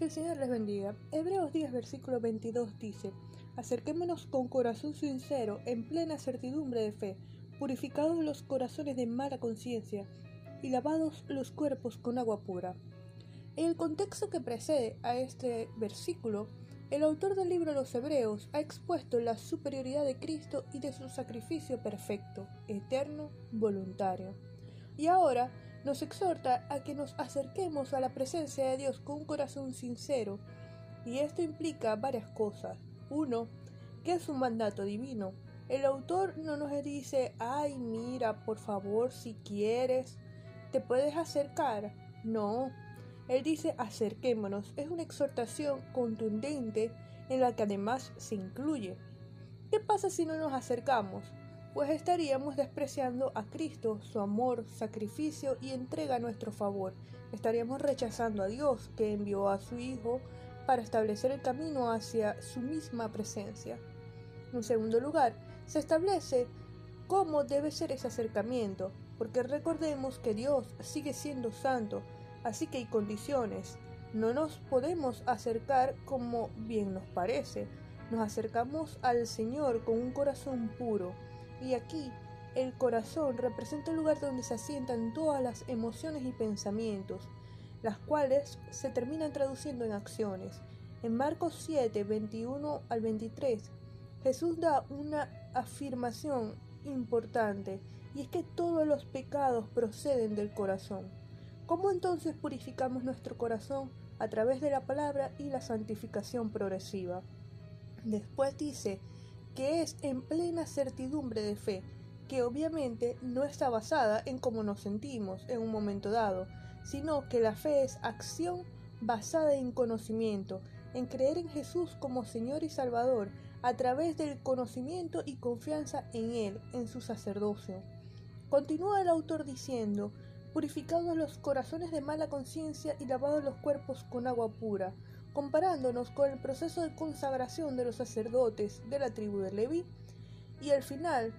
Que el Señor les bendiga. Hebreos 10, versículo 22 dice, Acerquémonos con corazón sincero, en plena certidumbre de fe, purificados los corazones de mala conciencia y lavados los cuerpos con agua pura. En el contexto que precede a este versículo, el autor del libro los Hebreos ha expuesto la superioridad de Cristo y de su sacrificio perfecto, eterno, voluntario. Y ahora nos exhorta a que nos acerquemos a la presencia de Dios con un corazón sincero, y esto implica varias cosas. Uno, que es un mandato divino. El autor no nos dice, ay, mira, por favor, si quieres, te puedes acercar. No, él dice, acerquémonos. Es una exhortación contundente en la que además se incluye. ¿Qué pasa si no nos acercamos? Pues estaríamos despreciando a Cristo, su amor, sacrificio y entrega a nuestro favor. Estaríamos rechazando a Dios, que envió a su Hijo para establecer el camino hacia su misma presencia. En segundo lugar, se establece cómo debe ser ese acercamiento, porque recordemos que Dios sigue siendo santo, así que hay condiciones. No nos podemos acercar como bien nos parece. Nos acercamos al Señor con un corazón puro y aquí el corazón representa el lugar donde se asientan todas las emociones y pensamientos, las cuales se terminan traduciendo en acciones. En Marcos 7, 21 al 23, Jesús da una afirmación importante, y es que todos los pecados proceden del corazón. ¿Cómo entonces purificamos nuestro corazón? A través de la palabra y la santificación progresiva. Después dice, que es en plena certidumbre de fe, que obviamente no está basada en cómo nos sentimos en un momento dado, sino que la fe es acción basada en conocimiento, en creer en Jesús como Señor y Salvador, a través del conocimiento y confianza en Él, en su sacerdocio. Continúa el autor diciendo, purificados los corazones de mala conciencia y lavados los cuerpos con agua pura, comparándonos con el proceso de consagración de los sacerdotes de la tribu de Leví. Y al final,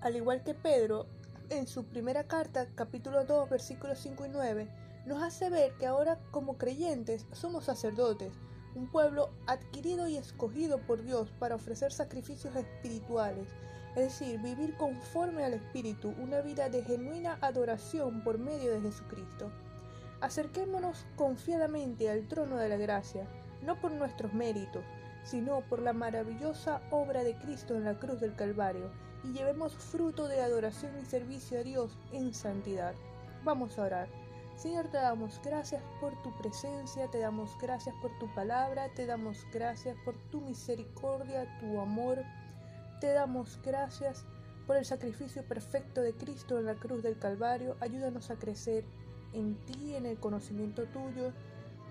al igual que Pedro, en su primera carta, capítulo 2, versículos 5 y 9, nos hace ver que ahora como creyentes somos sacerdotes, un pueblo adquirido y escogido por Dios para ofrecer sacrificios espirituales, es decir, vivir conforme al Espíritu, una vida de genuina adoración por medio de Jesucristo. Acerquémonos confiadamente al trono de la gracia, no por nuestros méritos, sino por la maravillosa obra de Cristo en la cruz del Calvario, y llevemos fruto de adoración y servicio a Dios en santidad. Vamos a orar. Señor, te damos gracias por tu presencia, te damos gracias por tu palabra, te damos gracias por tu misericordia, tu amor, te damos gracias por el sacrificio perfecto de Cristo en la cruz del Calvario. Ayúdanos a crecer en ti, en el conocimiento tuyo,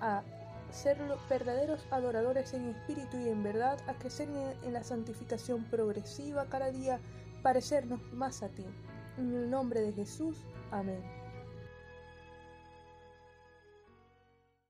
a ser verdaderos adoradores en espíritu y en verdad, a crecer en, la santificación progresiva cada día, parecernos más a ti. En el nombre de Jesús, amén.